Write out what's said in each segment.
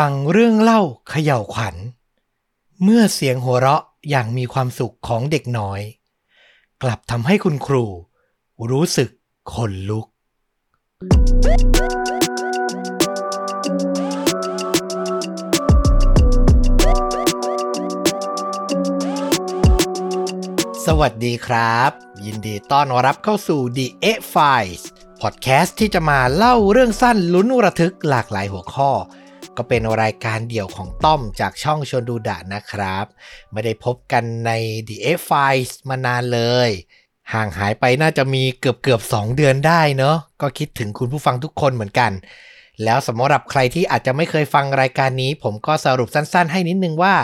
ฟังเรื่องเล่าเขย่าวขวัญ เมื่อเสียงหัวเราะอย่างมีความสุขของเด็กน้อย กลับทำให้คุณครู รู้สึกขนลุก สวัสดีครับ ยินดีต้อนรับเข้าสู่ The A Files พอดแคสต์ที่จะมาเล่าเรื่องสั้นลุ้นระทึกหลากหลายหัวข้อ ก็เป็นรายการเดี่ยวของต้อมจากช่องชวนดูดะนะครับ ไม่ได้พบกันใน The Files มานานเลย ห่างหายไปน่าจะมีเกือบเกือบสองเดือนได้เนอะก็คิดถึงคุณผู้ฟังทุกคนเหมือนกัน แล้วสำหรับใครที่อาจจะไม่เคยฟังรายการนี้ ผมก็สรุปสั้นๆ ให้นิดนึงว่า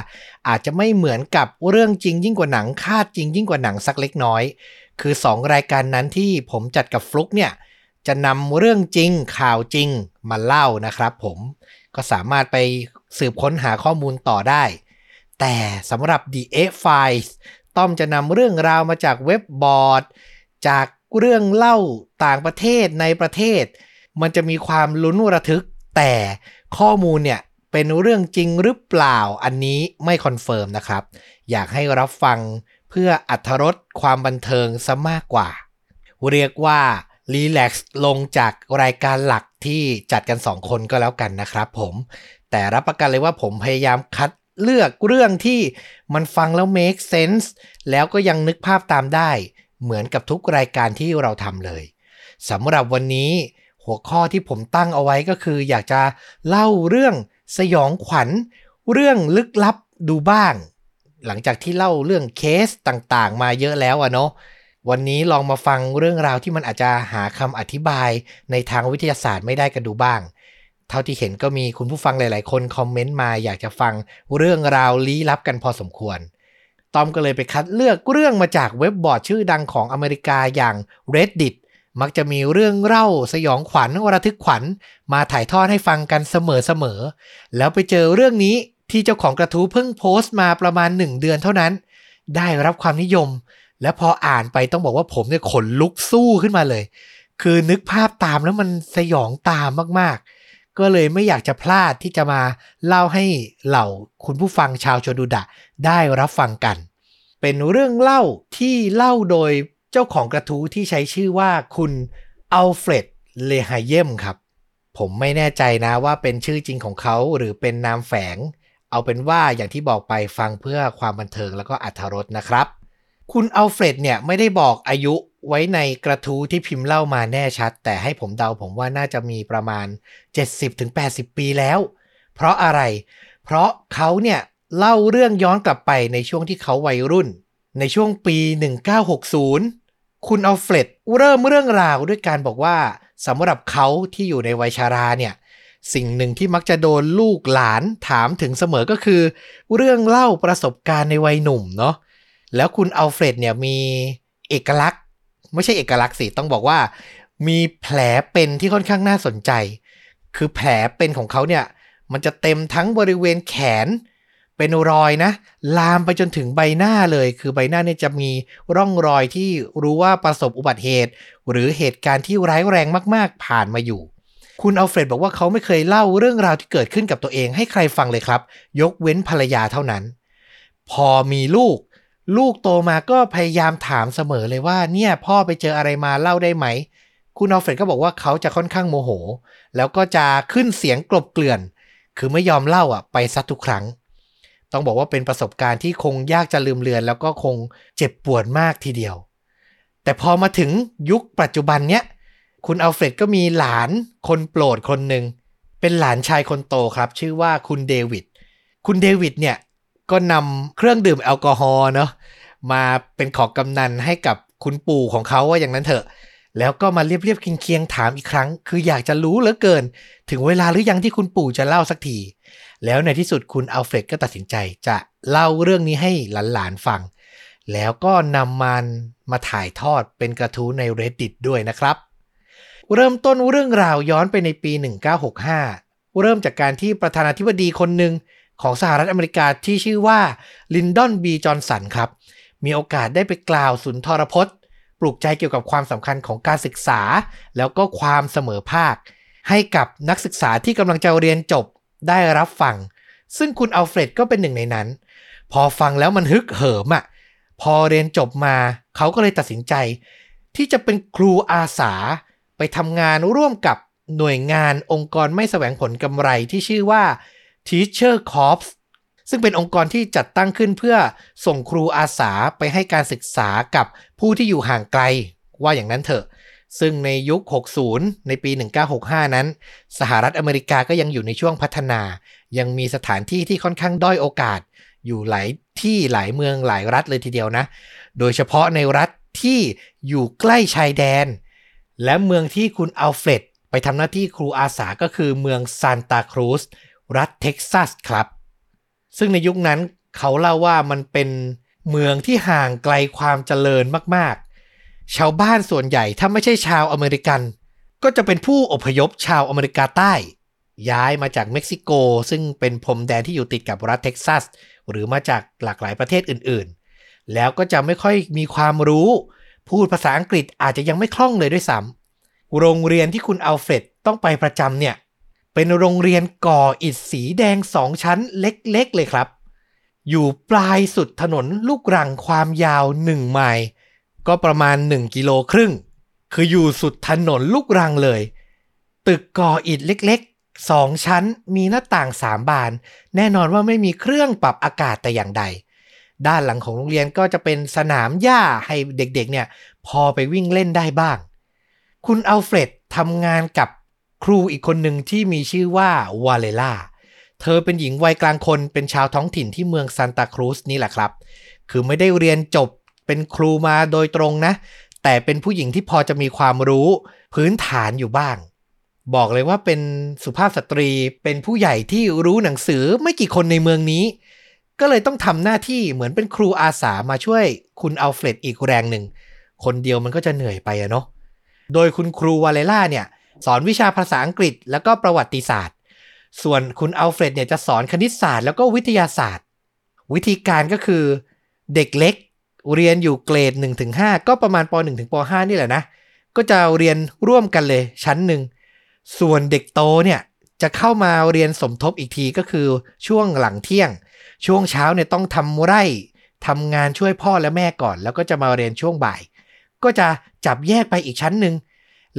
อาจจะไม่เหมือนกับเรื่องจริงยิ่งกว่าหนังคาดจริงยิ่งกว่าหนังสักเล็กน้อย คือ 2 รายการนั้นที่ผมจัดกับฟลุกเนี่ยจะนำเรื่องจริงข่าวจริงมาเล่านะครับผม ก็สามารถไปสืบค้นหาข้อมูลต่อได้ แต่สำหรับ The EH! Files ต้อมจะนำเรื่องราวมาจากเว็บบอร์ด จากเรื่องเล่าต่างประเทศในประเทศ มันจะมีความลุ้นระทึก แต่ข้อมูลเนี่ยเป็นเรื่องจริงหรือเปล่าอันนี้ไม่ confirm นะครับ อยากให้รับฟังเพื่ออัธรสความบันเทิงซะมากกว่า เรียกว่ารีแลกซ์ลงจากรายการหลัก ที่จัดกัน 2 คนก็แล้วกันนะครับผม แต่รับประกันเลยว่าผมพยายามคัดเลือกเรื่องที่มันฟังแล้ว make sense แล้วก็ยังนึกภาพตามได้ เหมือนกับทุกรายการที่เราทำเลยสำหรับวันนี้หัวข้อที่ผมตั้งเอาไว้ก็คือ อยากจะเล่าเรื่องสยองขวัญ เรื่องลึกลับดูบ้าง หลังจากที่เล่าเรื่องเคสต่างๆ มาเยอะแล้วอะเนาะ วันนี้ลองมาฟังเรื่องราวที่มันอาจจะหาคำอธิบายในทางวิทยาศาสตร์ไม่ได้กันดูบ้าง เท่าที่เห็นก็มีคุณผู้ฟังหลาย ๆ คนคอมเมนต์มาอยากจะฟังเรื่องราวลี้ลับกันพอสมควร ตอมก็เลยไปคัดเลือกเรื่องมาจากเว็บบอร์ดชื่อดังของอเมริกาอย่าง Reddit มักจะมีเรื่องเล่าสยองขวัญระทึกขวัญ มาถ่ายทอดให้ฟังกันเสมอๆ แล้วไปเจอเรื่องนี้ที่เจ้าของกระทู้เพิ่งโพสต์มาประมาณ 1 เดือนเท่านั้น ได้รับความนิยม และพออ่านไปต้องบอกว่าผมเนี่ยขนลุกสู้ขึ้นมาเลย คือนึกภาพตามแล้วมันสยองตามมากๆ ก็เลยไม่อยากจะพลาดที่จะมาเล่าให้เหล่าคุณผู้ฟังชาวโชดูดะได้รับฟังกัน เป็นเรื่องเล่าที่เล่าโดยเจ้าของกระทู้ที่ใช้ชื่อว่าคุณอัลเฟรด เลฮาเยมครับ ผมไม่แน่ใจนะว่าเป็นชื่อจริงของเขาหรือเป็นนามแฝง เอาเป็นว่าอย่างที่บอกไปฟังเพื่อความบันเทิงแล้วก็อรรถรสนะครับ คุณอัลเฟรดเนี่ยไม่ได้บอกอายุไว้ในกระทู้ที่พิมพ์เล่ามาแน่ชัด แต่ให้ผมเดาผมว่าน่าจะมีประมาณ 70-80 ปีแล้ว เพราะอะไร เพราะเขาเนี่ยเล่าเรื่องย้อนกลับไปในช่วงที่เขาวัยรุ่น ในช่วงปี 1960 คุณอัลเฟรดเริ่มเรื่องราวด้วยการบอกว่าสำหรับเขาที่อยู่ในวัยชาราเนี่ยสิ่งหนึ่งที่มักจะโดนลูกหลานถามถึงเสมอก็คือ เรื่องเล่าประสบการณ์ในวัยหนุ่มเนาะ แล้วคุณอัลเฟรดเนี่ยมีเอกลักษณ์ ไม่ใช่เอกลักษณ์สิ ต้องบอกว่า มีแผลเป็นที่ค่อนข้างน่าสนใจ คือแผลเป็นของเขาเนี่ย มันจะเต็มทั้งบริเวณแขน เป็นรอยนะ ลามไปจนถึงใบหน้าเลย คือใบหน้าเนี่ยจะมีร่องรอยที่รู้ว่าประสบอุบัติเหตุ หรือเหตุการณ์ที่ร้ายแรงมาก ๆ ผ่านมาอยู่คุณอัลเฟรดบอกว่าเขาไม่เคยเล่าเรื่องราวที่เกิดขึ้นกับตัวเองให้ใครฟังเลยครับ ยกเว้นภรรยาเท่านั้น พอมีลูก ลูกโตมาก็พยายามถามเสมอเลยว่า เนี่ยพ่อไปเจออะไรมาเล่าได้ไหม คุณอัลเฟรดก็บอกว่าเขาจะค่อนข้างโมโห แล้วก็จะขึ้นเสียงกลบเกลื่อน คือไม่ยอมเล่าอะไปซัดทุกครั้ง ต้องบอกว่าเป็นประสบการณ์ที่คงยากจะลืมเลือน แล้วก็คงเจ็บปวดมากทีเดียว แต่พอมาถึงยุคปัจจุบันเนี้ยคุณอัลเฟรดก็มีหลานคนโปรดคนหนึ่งเป็นหลานชายคนโตครับ ชื่อว่าคุณเดวิดคุณเดวิดเนี่ย ก็นำเครื่องดื่มแอลกอฮอล์เนาะมาเป็นของกำนันให้กับคุณปู่ของเขาว่าอย่างนั้นเถอะ แล้วก็มาเรียบเรียบเคียงๆถามอีกครั้ง คืออยากจะรู้เหลือเกิน ถึงเวลาหรือยังที่คุณปู่จะเล่าสักที แล้วในที่สุดคุณอัลเฟรดก็ตัดสินใจจะเล่าเรื่องนี้ให้หลานๆฟัง แล้วก็นำมันมาถ่ายทอดเป็นกระทู้ใน Reddit ด้วยนะครับ เริ่มต้นเรื่องราวย้อนไปในปี 1965 เริ่มจากการที่ประธานาธิบดีคนหนึ่ง ของสหรัฐอเมริกาที่ชื่อว่าลินดอนบีจอห์นสันครับ มีโอกาสได้ไปกล่าวสุนทรพจน์ ปลุกใจเกี่ยวกับความสำคัญของการศึกษา แล้วก็ความเสมอภาค ให้กับนักศึกษาที่กำลังจะเรียนจบได้รับฟัง ซึ่งคุณอัลเฟรดก็เป็นหนึ่งในนั้น พอฟังแล้วมันฮึกเหิมอะ่ะพอเรียนจบมาเขาก็เลยตัดสินใจ ที่จะเป็นครูอาสาไปทำงานร่วมกับหน่วยงานองค์กรไม่แสวงผลกำไรที่ชื่อว่า Teacher Corps ซึ่งเป็นองค์กรที่จัดตั้งขึ้นเพื่อส่งครูอาสาไปให้การศึกษากับผู้ที่อยู่ห่างไกล ว่าอย่างนั้นเถอะ ซึ่งในยุค 60 ในปี 1965 นั้น สหรัฐอเมริกาก็ยังอยู่ในช่วงพัฒนา ยังมีสถานที่ที่ค่อนข้างด้อยโอกาส อยู่หลายที่หลายเมืองหลายรัฐเลยทีเดียวนะ โดยเฉพาะในรัฐที่อยู่ใกล้ชายแดน และเมืองที่คุณอัลเฟรดไปทำหน้าที่ครูอาสาก็คือเมืองซานตาครูส รัฐเท็กซัสครับ ซึ่งในยุคนั้นเขาเล่าว่ามันเป็นเมืองที่ห่างไกลความเจริญมากๆ ชาวบ้านส่วนใหญ่ถ้าไม่ใช่ชาวอเมริกัน ก็จะเป็นผู้อพยพชาวอเมริกาใต้ ย้ายมาจากเม็กซิโก ซึ่งเป็นพรมแดนที่อยู่ติดกับรัฐเท็กซัส หรือมาจากหลากหลายประเทศอื่นๆ แล้วก็จะไม่ค่อยมีความรู้ พูดภาษาอังกฤษอาจจะยังไม่คล่องเลยด้วยซ้ำโรงเรียนที่คุณอัลเฟรดต้องไปประจำเนี่ย เป็นโรงเรียนก่ออิฐสีแดงสองชั้นเล็กๆเลยครับ อยู่ปลายสุดถนนลูกรังความยาวหนึ่งไมล์ก็ประมาณ1กิโลครึ่ง คืออยู่สุดถนนลูกรังเลย ตึกก่ออิฐเล็กๆสองชั้นมีหน้าต่างสามบาน แน่นอนว่าไม่มีเครื่องปรับอากาศแต่อย่างใด ด้านหลังของโรงเรียนก็จะเป็นสนามหญ้าให้เด็กๆเนี่ยพอไปวิ่งเล่นได้บ้าง คุณอัลเฟรดทำงานกับ ครูอีกคนหนึ่งที่มีชื่อว่าวาเลล่า เธอเป็นหญิงวัยกลางคนเป็นชาวท้องถิ่นที่เมืองซานตาครูสนี่แหละครับ คือไม่ได้เรียนจบเป็นครูมาโดยตรงนะ แต่เป็นผู้หญิงที่พอจะมีความรู้พื้นฐานอยู่บ้าง บอกเลยว่าเป็นสุภาพสตรีเป็นผู้ใหญ่ที่รู้หนังสือไม่กี่คนในเมืองนี้ ก็เลยต้องทำหน้าที่เหมือนเป็นครูอาสามาช่วยคุณอัลเฟรดอีกแรงหนึ่ง คนเดียวมันก็จะเหนื่อยไปอะเนาะโดยคุณครูวาเลล่าเนี่ย สอนวิชาภาษาอังกฤษ แล้วก็ประวัติศาสตร์ ส่วนคุณอัลเฟรดเนี่ยจะสอนคณิตศาสตร์แล้วก็วิทยาศาสตร์ วิธีการก็คือเด็กเล็กเรียนอยู่เกรด 1-5 ก็ประมาณป .1 ถึงป .5 นี่แหละนะ ก็จะเรียนร่วมกันเลยชั้นหนึ่ง ส่วนเด็กโตเนี่ยจะเข้ามาเรียนสมทบอีกทีก็คือช่วงหลังเที่ยง ช่วงเช้าเนี่ยต้องทำไร่ทำงานช่วยพ่อและแม่ก่อน แล้วก็จะมาเรียนช่วงบ่าย ก็จะจับแยกไปอีกชั้นหนึ่ง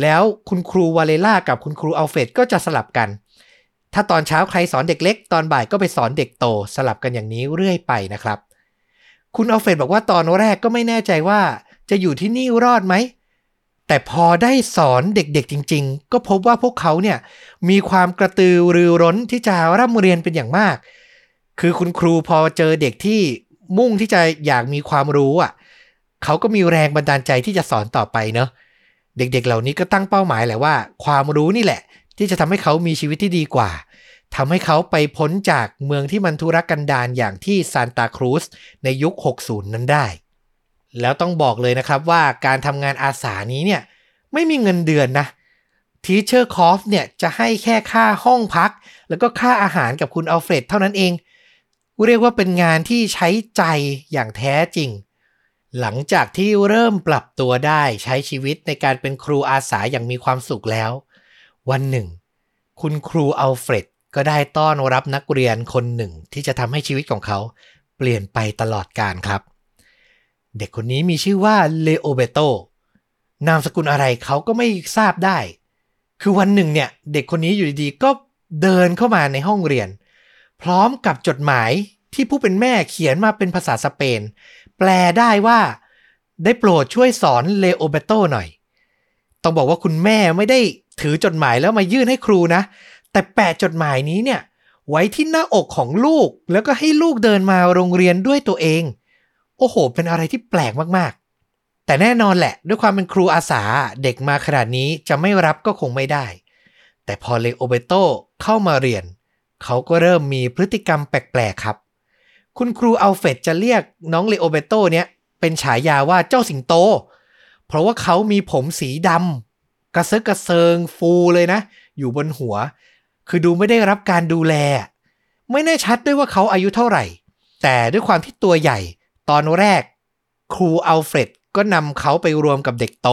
แล้วคุณครูวาเลล่ากับคุณครูอัลเฟรดก็จะสลับกัน ถ้าตอนเช้าใครสอนเด็กเล็ก ตอนบ่ายก็ไปสอนเด็กโตสลับกันอย่างนี้เรื่อยไปนะครับ คุณอัลเฟรดบอกว่าตอนแรกก็ไม่แน่ใจว่า จะอยู่ที่นี่รอดไหม แต่พอได้สอนเด็กๆจริง ๆ ก็พบว่าพวกเขาเนี่ยมีความกระตือรือร้นที่จะร่ำเรียนเป็นอย่างมาก คือคุณครูพอเจอเด็กที่มุ่งที่จะอยากมีความรู้อะเขาก็มีแรงบันดาลใจที่จะสอนต่อไปเนาะเเด็กๆ เหล่านี้ก็ตั้งเป้าหมายแหละว่า ความรู้นี่แหละ ที่จะทำให้เขามีชีวิตที่ดีกว่าทำให้เขาไปพ้นจากเมืองที่มันทุรกันดารอย่างที่ซานตาครูสในยุค 60 นั้นได้ แล้วต้องบอกเลยนะครับว่าการทำงานอาสานี้เนี่ยไม่มีเงินเดือนนะทีเชอร์คอฟเนี่ยจะให้แค่ค่าห้องพัก แล้วก็ค่าอาหารกับคุณอัลเฟรดเท่านั้นเอง เรียกว่าเป็นงานที่ใช้ใจอย่างแท้จริง หลังจากที่เริ่มปรับตัวได้ใช้ชีวิตในการเป็นครูอาสาอย่างมีความสุขแล้ว วันหนึ่ง คุณครูอัลเฟรดก็ได้ต้อนรับนักเรียนคนหนึ่งที่จะทำให้ชีวิตของเขา เปลี่ยนไปตลอดกาลครับ เด็กคนนี้มีชื่อว่าเลโอเบโตนามสกุลอะไรเขาก็ไม่ทราบได้ คือวันหนึ่งเนี่ย เด็กคนนี้อยู่ดีๆก็เดินเข้ามาในห้องเรียน พร้อมกับจดหมายที่ผู้เป็นแม่เขียนมาเป็นภาษาสเปน แปลได้ว่า ได้โปรดช่วยสอนเลโอเบโตหน่อย ต้องบอกว่าคุณแม่ไม่ได้ถือจดหมายแล้วมายื่นให้ครูนะ แต่แปะจดหมายนี้เนี่ย ไว้ที่หน้าอกของลูก แล้วก็ให้ลูกเดินมาโรงเรียนด้วยตัวเอง โอ้โห เป็นอะไรที่แปลกมากๆ แต่แน่นอนแหละ ด้วยความเป็นครูอาสาเด็กมาขนาดนี้จะไม่รับก็คงไม่ได้ แต่พอเลโอเบโตเข้ามาเรียน เขาก็เริ่มมีพฤติกรรมแปลกๆครับ คุณครูอัลเฟดจะเรียกน้องเลโอเบโตเนี้ยเป็นฉายาว่าเจ้าสิงโต เพราะว่าเขามีผมสีดำกระเซาะกระเซิงฟูเลยนะ อยู่บนหัว คือดูไม่ได้รับการดูแล ไม่แน่ชัดด้วยว่าเขาอายุเท่าไหร่ แต่ด้วยความที่ตัวใหญ่ ตอนแรก ครูอัลเฟรดก็นำเขาไปรวมกับเด็กโต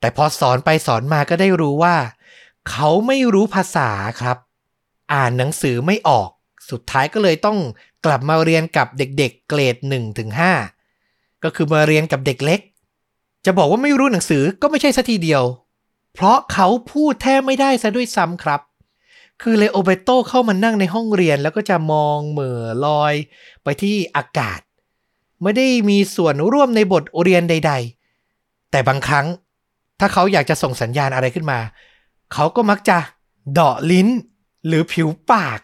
แต่พอสอนไปสอนมาก็ได้รู้ว่า เขาไม่รู้ภาษาครับ อ่านหนังสือไม่ออก สุดท้ายก็เลยต้อง กลับมาเรียนกับเด็กๆเกรด1ถึง5ก็คือมาเรียนกับเด็กเล็ก จะบอกว่าไม่รู้หนังสือก็ไม่ใช่สัทีเดียว เพราะเขาพูดแทบไม่ได้ซะด้วยซ้ำครับ คือเลโอเบโตเข้ามานั่งในห้องเรียนแล้วก็จะมองเหม่อลอย ไปที่อากาศ ไม่ได้มีส่วนร่วมในบทเรียนใด ๆ แต่บางครั้ง ถ้าเขาอยากจะส่งสัญญาณอะไรขึ้นมา เขาก็มักจะเดาะลิ้นหรือผิวปาก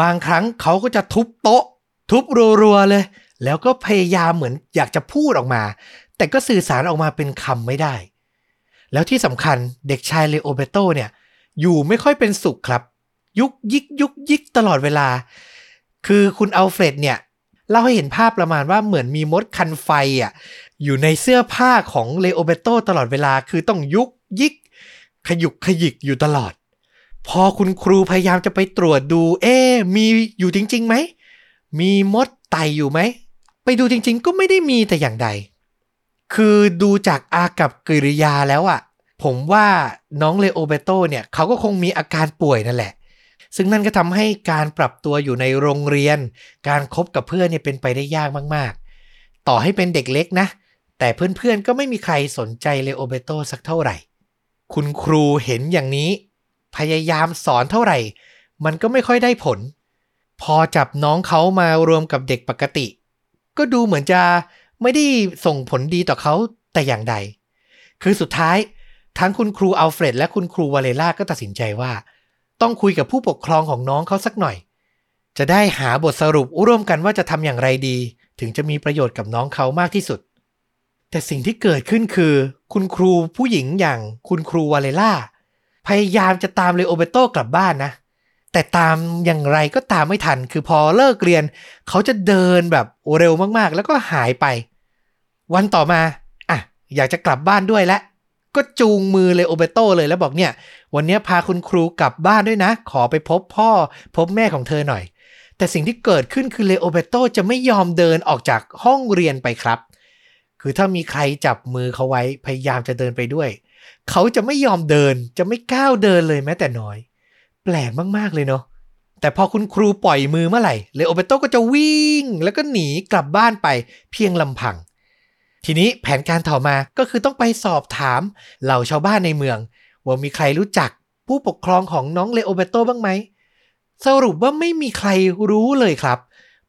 บางครั้งเขาก็จะทุบโต๊ะ ทุบรัวๆเลย แล้วก็พยายามเหมือนอยากจะพูดออกมา แต่ก็สื่อสารออกมาเป็นคำไม่ได้ แล้วที่สำคัญเด็กชายเลโอเบโตเนี่ย อยู่ไม่ค่อยเป็นสุขครับ ยุกยิกยุกยิกตลอดเวลา คือคุณอัลเฟรดเนี่ยเล่าให้เห็นภาพประมาณว่าเหมือนมีมดคันไฟอะอยู่ในเสื้อผ้าของเลโอเบโตตลอดเวลาคือต้องยุกยิก ขยุกขยิกอยู่ตลอด พอคุณครูพยายามจะไปตรวจดู เอ๊มีอยู่จริงๆไหม มีมดไตอยู่ไหม ไปดูจริงๆ ก็ไม่ได้มีแต่อย่างใด คือดูจากอากับกิริยาแล้วอะผมว่าน้องเลโอเบโตเนี่ยเขาก็คงมีอาการป่วยนั่นแหละ ซึ่งนั่นก็ทำให้การปรับตัวอยู่ในโรงเรียน การครบกับเพื่อนเนี่ยเป็นไปได้ยากมากๆ ต่อให้เป็นเด็กเล็กนะ แต่เพื่อนๆก็ไม่มีใครสนใจเลโอเบโตสักเท่าไหร่ คุณครูเห็นอย่างนี้ พยายามสอนเท่าไหร่ มันก็ไม่ค่อยได้ผล พอจับน้องเขามารวมกับเด็กปกติ ก็ดูเหมือนจะไม่ได้ส่งผลดีต่อเขาแต่อย่างใด คือสุดท้ายทั้งคุณครูอัลเฟรดและคุณครูวาเลล่าก็ตัดสินใจว่า ต้องคุยกับผู้ปกครองของน้องเขาสักหน่อย จะได้หาบทสรุปร่วมกันว่าจะทำอย่างไรดี ถึงจะมีประโยชน์กับน้องเขามากที่สุด แต่สิ่งที่เกิดขึ้นคือ คุณครูผู้หญิงอย่างคุณครูวาเลล่า พยายามจะตามเลโอเบโตกลับบ้านนะ แต่ตามอย่างไรก็ตามไม่ทัน คือพอเลิกเรียน เขาจะเดินแบบเร็วมากๆ แล้วก็หายไป วันต่อมาอะอยากจะกลับบ้านด้วยและ ก็จูงมือเลโอเบโตเลยแล้วบอกเนี่ย วันนี้พาคุณครูกลับบ้านด้วยนะ ขอไปพบพ่อ พบแม่ของเธอหน่อย แต่สิ่งที่เกิดขึ้นคือเลโอเบโตจะไม่ยอมเดินออกจากห้องเรียนไปครับ คือถ้ามีใครจับมือเขาไว้พยายามจะเดินไปด้วย เขาจะไม่ยอมเดินจะไม่ก้าวเดินเลยแม้แต่น้อย แปลกมากๆเลยเนาะแต่พอคุณครูปล่อยมือเมื่อไหร่เลโอเบโตก็จะวิ่ง แล้วก็หนีกลับบ้านไปเพียงลำพัง ทีนี้แผนการต่อมาก็คือต้องไปสอบถามเหล่าชาวบ้านในเมือง ว่ามีใครรู้จักผู้ปกครองของน้องเลโอเบโตบ้างไหม สรุปว่าไม่มีใครรู้เลยครับ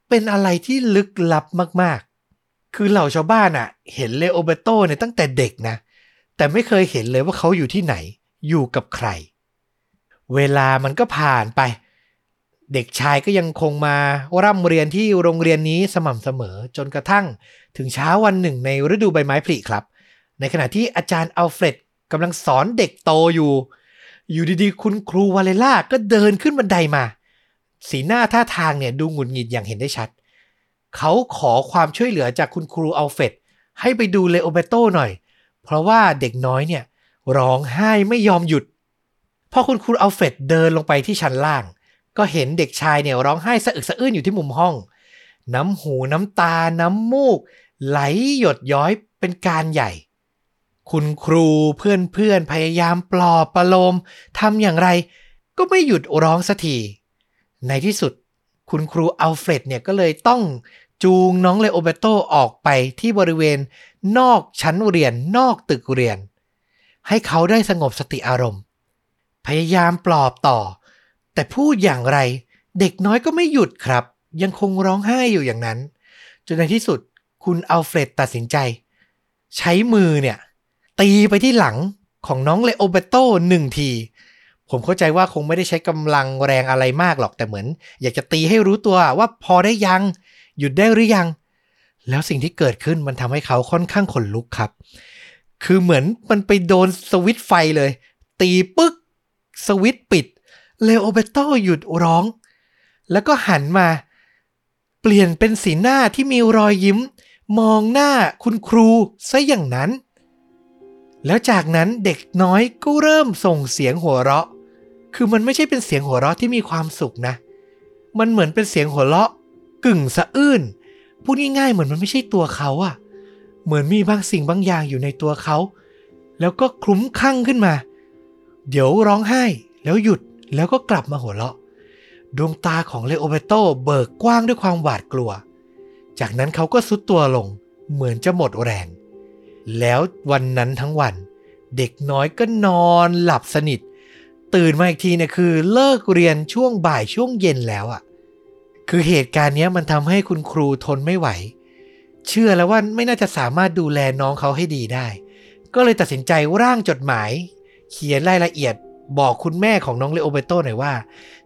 เป็นอะไรที่ลึกลับมากๆ คือเหล่าชาวบ้านอะเห็นเลโอเบโตเนี่ยตั้งแต่เด็กนะ แต่ไม่เคยเห็นเลยว่าเขาอยู่ที่ไหน อยู่กับใคร เวลามันก็ผ่านไป เด็กชายก็ยังคงมาร่ำเรียนที่โรงเรียนนี้สม่ำเสมอจนกระทั่งถึงเช้าวันหนึ่งในฤดูใบไม้ผลิครับ ในขณะที่อาจารย์อัลเฟรดกำลังสอนเด็กโตอยู่ อยู่ดีๆ คุณครูวาเลล่าก็เดินขึ้นบันไดมา สีหน้าท่าทางเนี่ยดูหงุดหงิดอย่างเห็นได้ชัด เขาขอความช่วยเหลือจากคุณครูอัลเฟรดให้ไปดูเลโอเบโตหน่อย เพราะว่าเด็กน้อยเนี่ยร้องไห้ไม่ยอมหยุด พอคุณครูอัลเฟรดเดินลงไปที่ชั้นล่าง ก็เห็นเด็กชายเนี่ยร้องไห้สะอึกสะอื้นอยู่ที่มุมห้อง น้ำหูน้ำตา น้ำมูก ไหลหยดย้อยเป็นการใหญ่ คุณครูเพื่อนเพื่อนพยายามปลอบประโลมทำอย่างไร ก็ไม่หยุดร้องสักทีในที่สุด คุณครูอัลเฟรดเนี่ยก็เลยต้องจูงน้องเลโอเบโตออกไปที่บริเวณ นอกชั้นเรียนนอกตึกเรียน ให้เขาได้สงบสติอารมณ์ พยายามปลอบต่อ แต่พูดอย่างไร เด็กน้อยก็ไม่หยุดครับ ยังคงร้องไห้อยู่อย่างนั้น จนในที่สุดคุณอัลเฟรดตัดสินใจ ใช้มือเนี่ย ตีไปที่หลังของน้องเลโอเบโตหนึ่งที ผมเข้าใจว่าคงไม่ได้ใช้กำลังแรงอะไรมากหรอกแต่เหมือน อยากจะตีให้รู้ตัวว่าพอได้ยัง หยุดได้หรือยัง แล้วสิ่งที่เกิดขึ้นมันทำให้เขาค่อนข้างขนลุกครับ คือเหมือนมันไปโดนสวิตไฟเลย ตีปึ๊กสวิตปิดเลโอเบโตหยุดร้อง แล้วก็หันมา เปลี่ยนเป็นสีหน้าที่มีรอยยิ้ม มองหน้าคุณครูซะอย่างนั้น แล้วจากนั้นเด็กน้อยก็เริ่มส่งเสียงหัวเราะ คือมันไม่ใช่เป็นเสียงหัวเราะที่มีความสุขนะ มันเหมือนเป็นเสียงหัวเราะกึ่งสะอื้น พูดง่ายๆเหมือนมันไม่ใช่ตัวเขาอะเหมือนมีบางสิ่งบางอย่างอยู่ในตัวเขา แล้วก็คลุ้มคลั่งขึ้นมา เดี๋ยวร้องไห้ แล้วหยุดแล้วก็กลับมาหัวเราะ ดวงตาของเลโอเบโตเบิกกว้างด้วยความหวาดกลัว จากนั้นเขาก็สุดตัวลง เหมือนจะหมดแรง แล้ววันนั้นทั้งวัน เด็กน้อยก็นอนหลับสนิท ตื่นมาอีกทีเนี่ยคือเลิกเรียนช่วงบ่ายช่วงเย็นแล้วอะ่ะ คือเหตุการณ์นี้มันทำให้คุณครูทนไม่ไหว เชื่อแล้วว่าไม่น่าจะสามารถดูแลน้องเขาให้ดีได้ ก็เลยตัดสินใจร่างจดหมาย เขียนรายละเอียดบอกคุณแม่ของน้องเลโอเบโตหน่อยว่า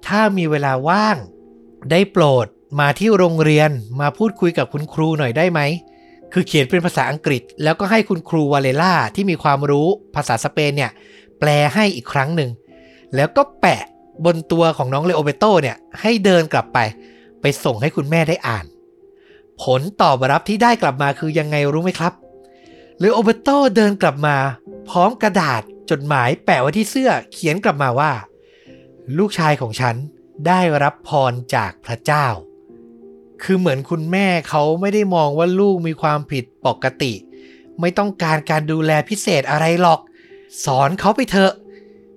ถ้ามีเวลาว่างได้โปรดมาที่โรงเรียนมาพูดคุยกับคุณครูหน่อยได้ไหม คือเขียนเป็นภาษาอังกฤษ แล้วก็ให้คุณครูวาเลล่าที่มีความรู้ภาษาสเปนเนี่ยแปลให้อีกครั้งหนึ่ง แล้วก็แปะบนตัวของน้องเลโอเบโตเนี่ยให้เดินกลับไป ไปส่งให้คุณแม่ได้อ่าน ผลตอบรับที่ได้กลับมาคือยังไงรู้ไหมครับเลโอเบโตเดินกลับมา พร้อมกระดาษจดหมายแปะไว้ที่เสื้อเขียนกลับมาว่า ลูกชายของฉันได้รับพรจากพระเจ้า คือเหมือนคุณแม่เขาไม่ได้มองว่าลูกมีความผิดปกติ ไม่ต้องการการดูแลพิเศษอะไรหรอก สอนเขาไปเถอะ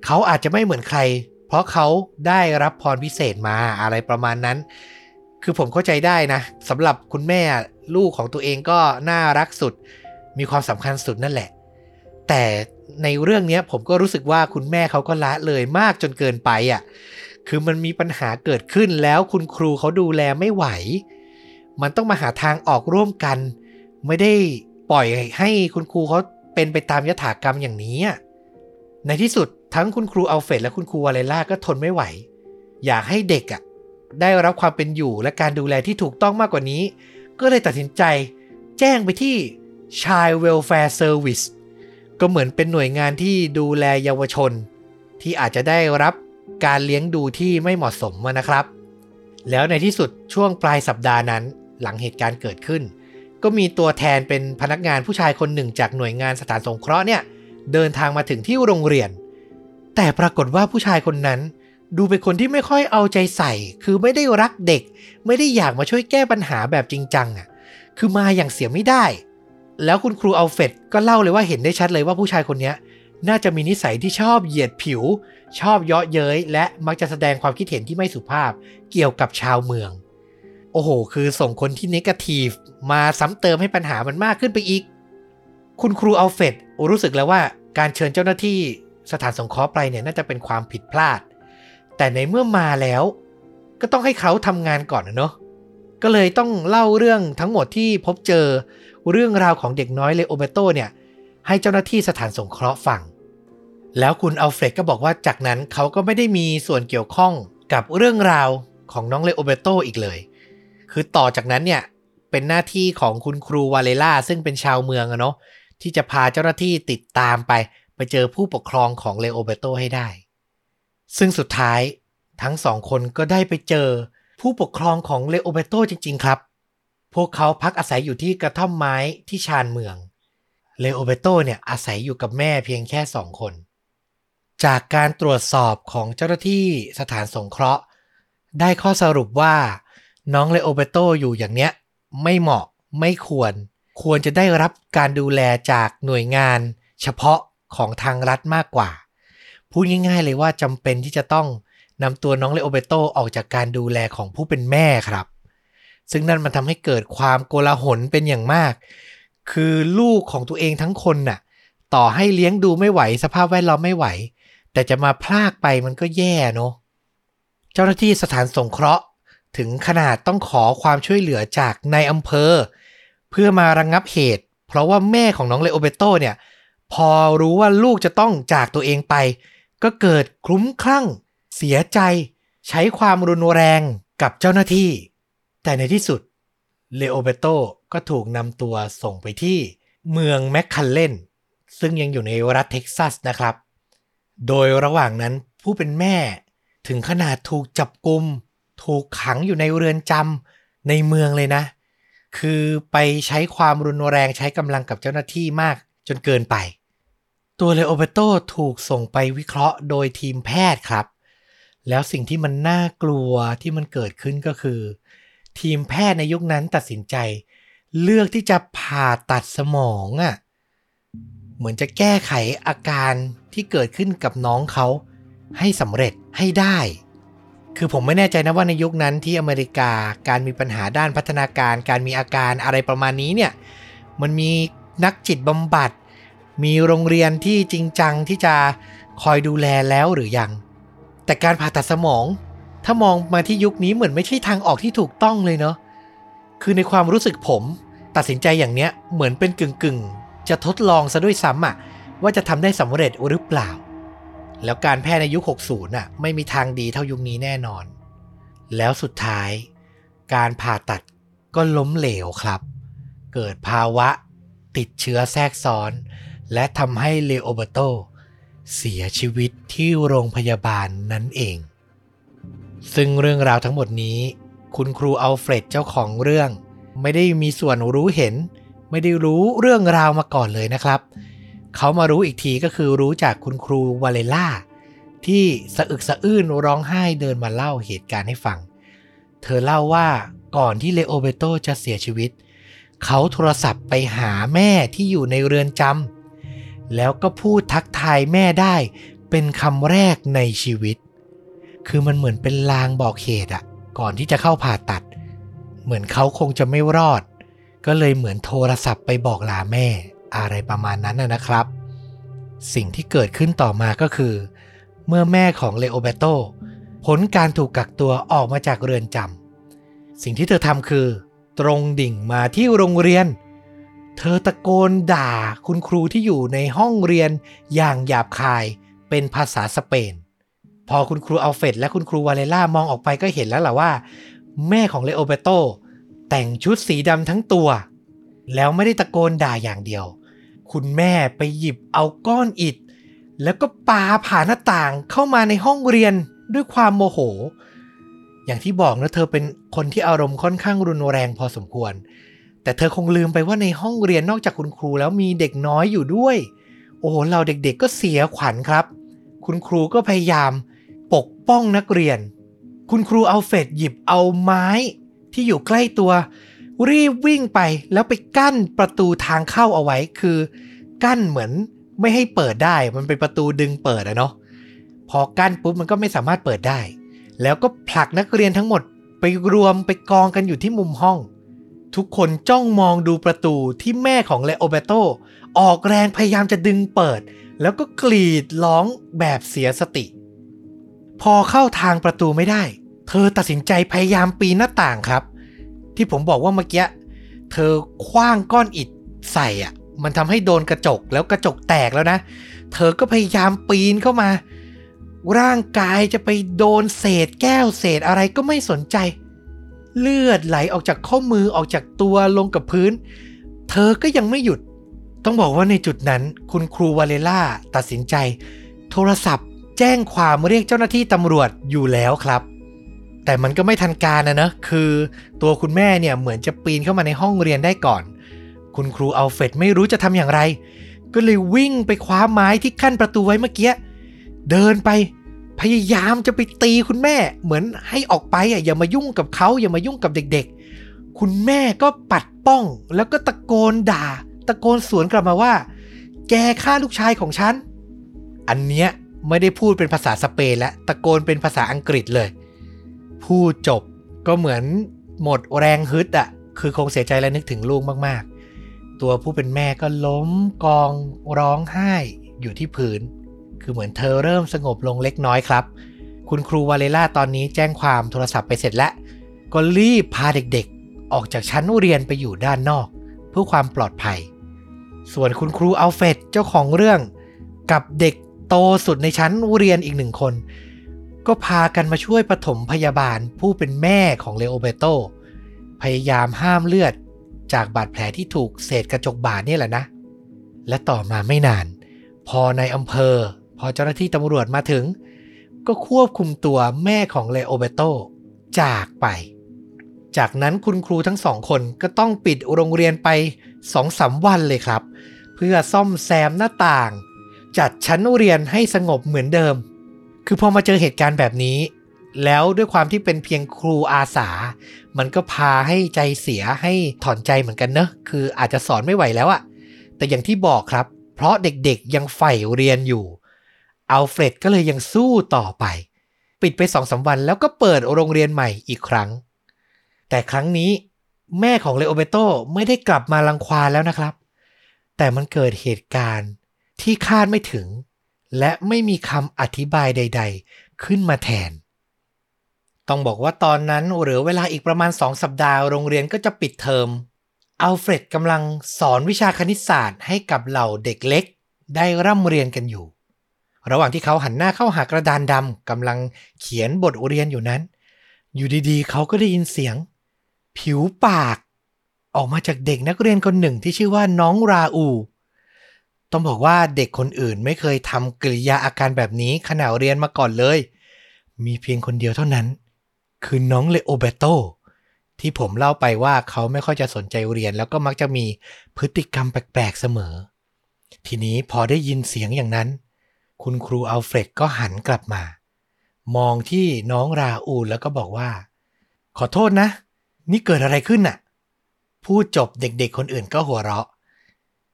เขาอาจจะไม่เหมือนใคร เพราะเขาได้รับพรพิเศษมาอะไรประมาณนั้น คือผมเข้าใจได้นะสำหรับคุณแม่ลูกของตัวเองก็น่ารักสุด มีความสำคัญสุดนั่นแหละ แต่ในเรื่องนี้ผมก็รู้สึกว่าคุณแม่เขาก็ละเลยมากจนเกินไปอะ่ะ คือมันมีปัญหาเกิดขึ้นแล้วคุณครูเขาดูแลไม่ไหว มันต้องมาหาทางออกร่วมกัน ไม่ได้ปล่อยให้คุณครูเขาเป็นไปตามยถากรรมอย่างนี้ ในที่สุดทั้งคุณครูอัลเฟรดและคุณครูวาเลล่าก็ทนไม่ไหว อยากให้เด็กอะ่ะ ได้รับความเป็นอยู่และการดูแลที่ถูกต้องมากกว่านี้ ก็เลยตัดสินใจแจ้งไปที่ Child Welfare Service ก็เหมือนเป็นหน่วยงานที่ดูแลเยาวชน ที่อาจจะได้รับการเลี้ยงดูที่ไม่เหมาะสมนะครับ แล้วในที่สุดช่วงปลายสัปดาห์นั้นหลังเหตุการณ์เกิดขึ้น ก็มีตัวแทนเป็นพนักงานผู้ชายคนหนึ่งจากหน่วยงานสถานสงเคราะห์เนี่ยเดินทางมาถึงที่โรงเรียน แต่ปรากฏว่าผู้ชายคนนั้น ดูเป็นคนที่ไม่ค่อยเอาใจใส่ คือไม่ได้รักเด็ก ไม่ได้อยากมาช่วยแก้ปัญหาแบบจริงจังอะ คือมาอย่างเสียไม่ได้ แล้วคุณครูเอัลเฟดก็เล่าเลยว่าเห็นได้ชัดเลยว่าผู้ชายคนนี้น่าจะมีนิสัยที่ชอบเหยียดผิว ชอบเยาะเย้ย และมักจะแสดงความคิดเห็นที่ไม่สุภาพเกี่ยวกับชาวเมือง โอ้โห คือส่งคนที่นิกทีฟมาซ้ำเติมให้ปัญหามันมากขึ้นไปอีก คุณครูเอัลเฟดรู้สึกแล้วว่าการเชิญเจ้าหน้าที่สถานสงเคราะห์ไปเนี่ยน่าจะเป็นความผิดพลาด แต่ในเมื่อมาแล้ว ก็ต้องให้เขาทำงานก่อนนะเนาะก็เลยต้องเล่าเรื่องทั้งหมดที่พบเจอเรื่องราวของเด็กน้อยเลโอเบโตเนี่ย ให้เจ้าหน้าที่สถานสงเคราะห์ฟัง แล้วคุณอัลเฟรดก็บอกว่าจากนั้นเขาก็ไม่ได้มีส่วนเกี่ยวข้องกับเรื่องราวของน้องเลโอเบโตอีกเลย คือต่อจากนั้นเนี่ย เป็นหน้าที่ของคุณครูวาเลล่าซึ่งเป็นชาวเมืองอะเนาะที่จะพาเจ้าหน้าที่ติดตามไป ไปเจอผู้ปกครองของเลโอเบโตให้ได้ ซึ่งสุดท้ายทั้งสองคนก็ได้ไปเจอผู้ปกครองของเลโอเบโตจริง ๆ ครับ พวกเขาพักอาศัยอยู่ที่กระท่อมไม้ที่ชานเมือง เลโอเบโตเนี่ยอาศัยอยู่กับแม่เพียงแค่สองคน จากการตรวจสอบของเจ้าหน้าที่สถานสงเคราะห์ ได้ข้อสรุปว่าน้องเลโอเบโตอยู่อย่างเนี้ยไม่เหมาะไม่ควร ควรจะได้รับการดูแลจากหน่วยงาน เฉพาะของทางรัฐมากกว่า พูดง่าย ๆ เลยว่าจำเป็นที่จะต้องนำตัวน้องเลโอเบโตออกจากการดูแลของผู้เป็นแม่ครับ ซึ่งนั่นมันทำให้เกิดความโกลาหลเป็นอย่างมาก คือลูกของตัวเองทั้งคนน่ะ ต่อให้เลี้ยงดูไม่ไหวสภาพแวดล้อมไม่ไหว แต่จะมาพลากไปมันก็แย่เนาะเจ้าหน้าที่สถานสงเคราะห์ ถึงขนาดต้องขอความช่วยเหลือจากนายอำเภอ เพื่อมาระงงับเหตุ เพราะว่าแม่ของน้องเลโอเบโตเนี่ยพอรู้ว่าลูกจะต้องจากตัวเองไป ก็เกิดคลุ้มคลั่ง เสียใจ ใช้ความรุนแรงกับเจ้าหน้าที่ แต่ในที่สุดเลโอเบโตก็ถูกนำตัวส่งไปที่เมืองแมคคันเลนซึ่งยังอยู่ในรัฐเท็กซัสนะครับ โดยระหว่างนั้นผู้เป็นแม่ถึงขนาดถูกจับกุม ถูกขังอยู่ในเรือนจำในเมืองเลยนะ คือไปใช้ความรุนแรงใช้กำลังกับเจ้าหน้าที่มากจนเกินไป ตัวเลโอเบโตถูกส่งไปวิเคราะห์โดยทีมแพทย์ครับ แล้วสิ่งที่มันน่ากลัวที่มันเกิดขึ้นก็คือ ทีมแพทย์ในยุคนั้นตัดสินใจ เลือกที่จะผ่าตัดสมองอะ่ะเหมือนจะแก้ไขอาการที่เกิดขึ้นกับน้องเขาให้สำเร็จให้ได้ คือผมไม่แน่ใจนะว่าในยุคนั้นที่อเมริกาการมีปัญหาด้านพัฒนาการ การมีอาการอะไรประมาณนี้เนี่ย มันมีนักจิตบำบัด มีโรงเรียนที่จริงจังที่จะคอยดูแลแล้วหรือยัง แต่การผ่าตัดสมอง ถ้ามองมาที่ยุคนี้เหมือนไม่ใช่ทางออกที่ถูกต้องเลยเนาะคือในความรู้สึกผม ตัดสินใจอย่างเนี้ยเหมือนเป็นกึ่งกึ่งๆจะทดลองซะด้วยซ้ำอะว่าจะทำได้สำเร็จหรือเปล่า แล้วการแพทย์ในยุค 60น่ะไม่มีทางดีเท่ายุคนี้แน่นอน แล้วสุดท้าย การผ่าตัดก็ล้มเหลวครับ เกิดภาวะติดเชื้อแทรกซ้อน และทำให้เลโอเบโตเสียชีวิตที่โรงพยาบาลนั่นเอง ซึ่งเรื่องราวทั้งหมดนี้ คุณครูอัลเฟรดเจ้าของเรื่อง ไม่ได้มีส่วนรู้เห็น ไม่ได้รู้เรื่องราวมาก่อนเลยนะครับ เขามารู้อีกทีก็คือรู้จากคุณครูวาเลล่าที่สะอึกสะอื้นร้องไห้เดินมาเล่าเหตุการณ์ให้ฟัง เธอเล่าว่าก่อนที่เลโอเบโตจะเสียชีวิต เขาโทรศัพท์ไปหาแม่ที่อยู่ในเรือนจำ แล้วก็พูดทักทายแม่ได้เป็นคำแรกในชีวิต คือมันเหมือนเป็นลางบอกเหตุอะก่อนที่จะเข้าผ่าตัด เหมือนเขาคงจะไม่รอด ก็เลยเหมือนโทรศัพท์ไปบอกลาแม่ อะไรประมาณนั้นนะครับ สิ่งที่เกิดขึ้นต่อมาก็คือ เมื่อแม่ของเลโอเบโตผลการถูกกักตัวออกมาจากเรือนจำสิ่งที่เธอทำคือ ตรงดิ่งมาที่โรงเรียน เธอตะโกนด่าคุณครูที่อยู่ในห้องเรียนอย่างหยาบคายเป็นภาษาสเปน พอคุณครูอัลเฟดและคุณครูวาเลล่ามองออกไปก็เห็นแล้วล่ะว่า แม่ของเลโอเบโตแต่งชุดสีดำทั้งตัว แล้วไม่ได้ตะโกนด่าอย่างเดียว คุณแม่ไปหยิบเอาก้อนอิฐแล้วก็ปาผ่านหน้าต่างเข้ามาในห้องเรียนด้วยความโมโห อย่างที่บอกนะเธอเป็นคนที่อารมณ์ค่อนข้างรุนแรงพอสมควร แต่เธอคงลืมไปว่าในห้องเรียนนอกจากคุณครูแล้วมีเด็กน้อยอยู่ด้วย โอ้โหเราเด็กๆก็เสียขวัญครับ คุณครูก็พยายามปกป้องนักเรียน คุณครูเอัลเฟดหยิบเอาไม้ที่อยู่ใกล้ตัว รีบวิ่งไปแล้วไปกั้นประตูทางเข้าเอาไว้ คือกั้นเหมือนไม่ให้เปิดได้มันเป็นประตูดึงเปิดอะเนาะพอกั้นปุ๊บมันก็ไม่สามารถเปิดได้ แล้วก็ผลักนักเรียนทั้งหมดไปรวมไปกองกันอยู่ที่มุมห้อง ทุกคนจ้องมองดูประตูที่แม่ของเลโอเบโตออกแรงพยายามจะดึงเปิด แล้วก็กรีดร้องแบบเสียสติ พอเข้าทางประตูไม่ได้ เธอตัดสินใจพยายามปีนหน้าต่างครับ ที่ผมบอกว่าเมื่อกี้เธอคว้างก้อนอิฐใส่อะ มันทำให้โดนกระจกแล้วกระจกแตกแล้วนะ เธอก็พยายามปีนเข้ามา ร่างกายจะไปโดนเศษแก้วเศษอะไรก็ไม่สนใจ เลือดไหลออกจากข้อมือออกจากตัวลงกับพื้น เธอก็ยังไม่หยุด ต้องบอกว่าในจุดนั้น คุณครูวาเลล่าตัดสินใจ โทรศัพท์แจ้งความเรียกเจ้าหน้าที่ตำรวจอยู่แล้วครับ แต่มันก็ไม่ทันการนะเนะคือตัวคุณแม่เนี่ยเหมือนจะปีนเข้ามาในห้องเรียนได้ก่อน คุณครูเอัลเฟดไม่รู้จะทำอย่างไร ก็เลยวิ่งไปคว้าไม้ที่ขั้นประตูไว้เมื่อกี้เดินไป พยายามจะไปตีคุณแม่ เหมือนให้ออกไปอะอย่ามายุ่งกับเขาอย่ามายุ่งกับเด็ก ๆ คุณแม่ก็ปัดป้อง แล้วก็ตะโกนด่า ตะโกนสวนกลับมาว่า แกฆ่าลูกชายของฉัน อันเนี้ยไม่ได้พูดเป็นภาษาสเปนและตะโกนเป็นภาษาอังกฤษเลย พูดจบก็เหมือนหมดแรงฮึดอะคือคงเสียใจและนึกถึงลูกมากๆ ตัวผู้เป็นแม่ก็ล้มกองร้องไห้อยู่ที่พื้น คือเหมือนเธอเริ่มสงบลงเล็กน้อยครับ คุณครูวาเลล่าตอนนี้แจ้งความโทรศัพท์ไปเสร็จแล้ว ก็รีบพาเด็กๆ ออกจากชั้นเรียนไปอยู่ด้านนอก เพื่อความปลอดภัย ส่วนคุณครูอัลเฟดเจ้าของเรื่อง กับเด็กโตสุดในชั้นเรียนอีกหนึ่งคน ก็พากันมาช่วยปฐมพยาบาลผู้เป็นแม่ของเลโอเบโตพยายามห้ามเลือดจากบาดแผลที่ถูกเศษกระจกบาดนี่แหละนะ และต่อมาไม่นาน พอในอำเภอ อเจ้าหน้าที่ตำรวจมาถึง ก็ควบคุมตัวแม่ของเลโอเบโตจากไป จากนั้นคุณครูทั้งสองคนก็ต้องปิดโรงเรียนไปสองสามวันเลยครับ เพื่อซ่อมแซมหน้าต่าง จัดชั้นเรียนให้สงบเหมือนเดิม คือพอมาเจอเหตุการณ์แบบนี้ แล้วด้วยความที่เป็นเพียงครูอาสา มันก็พาให้ใจเสียให้ถอนใจเหมือนกันเนอะคืออาจจะสอนไม่ไหวแล้วอะแต่อย่างที่บอกครับ เพราะเด็กๆยังใฝ่เรียนอยู่ อัลเฟรดก็เลยยังสู้ต่อไป ปิดไปสองสาวันแล้วก็เปิดโรงเรียนใหม่อีกครั้ง แต่ครั้งนี้แม่ของเลโอเบโตไม่ได้กลับมาลังควานแล้วนะครับ แต่มันเกิดเหตุการณ์ที่คาดไม่ถึง และไม่มีคำอธิบายใด ๆ ขึ้นมาแทน ต้องบอกว่าตอนนั้นเหลือเวลาอีกประมาณสองสัปดาห์โรงเรียนก็จะปิดเทอมอัลเฟรดกำลังสอนวิชาคณิตศาสตร์ให้กับเหล่าเด็กเล็กได้ร่ำเรียนกันอยู่ ระหว่างที่เขาหันหน้าเข้าหากระดานดำกำลังเขียนบทเรียนอยู่นั้น อยู่ดีๆ เขาก็ได้ยินเสียง ผิวปาก ออกมาจากเด็กนักเรียนคนหนึ่งที่ชื่อว่าน้องราอู ต้องบอกว่าเด็กคนอื่นไม่เคยทำกริยาอาการแบบนี้ขณะเรียนมาก่อนเลย มีเพียงคนเดียวเท่านั้น คือน้องเลโอเบโตที่ผมเล่าไปว่าเขาไม่ค่อยจะสนใจเรียน แล้วก็มักจะมีพฤติกรรมแปลกๆเสมอ ทีนี้พอได้ยินเสียงอย่างนั้น คุณครูอัลเฟรดก็หันกลับมา มองที่น้องราอูแล้วก็บอกว่า ขอโทษนะ นี่เกิดอะไรขึ้นน่ะ พูดจบเด็กๆคนอื่นก็หัวเราะ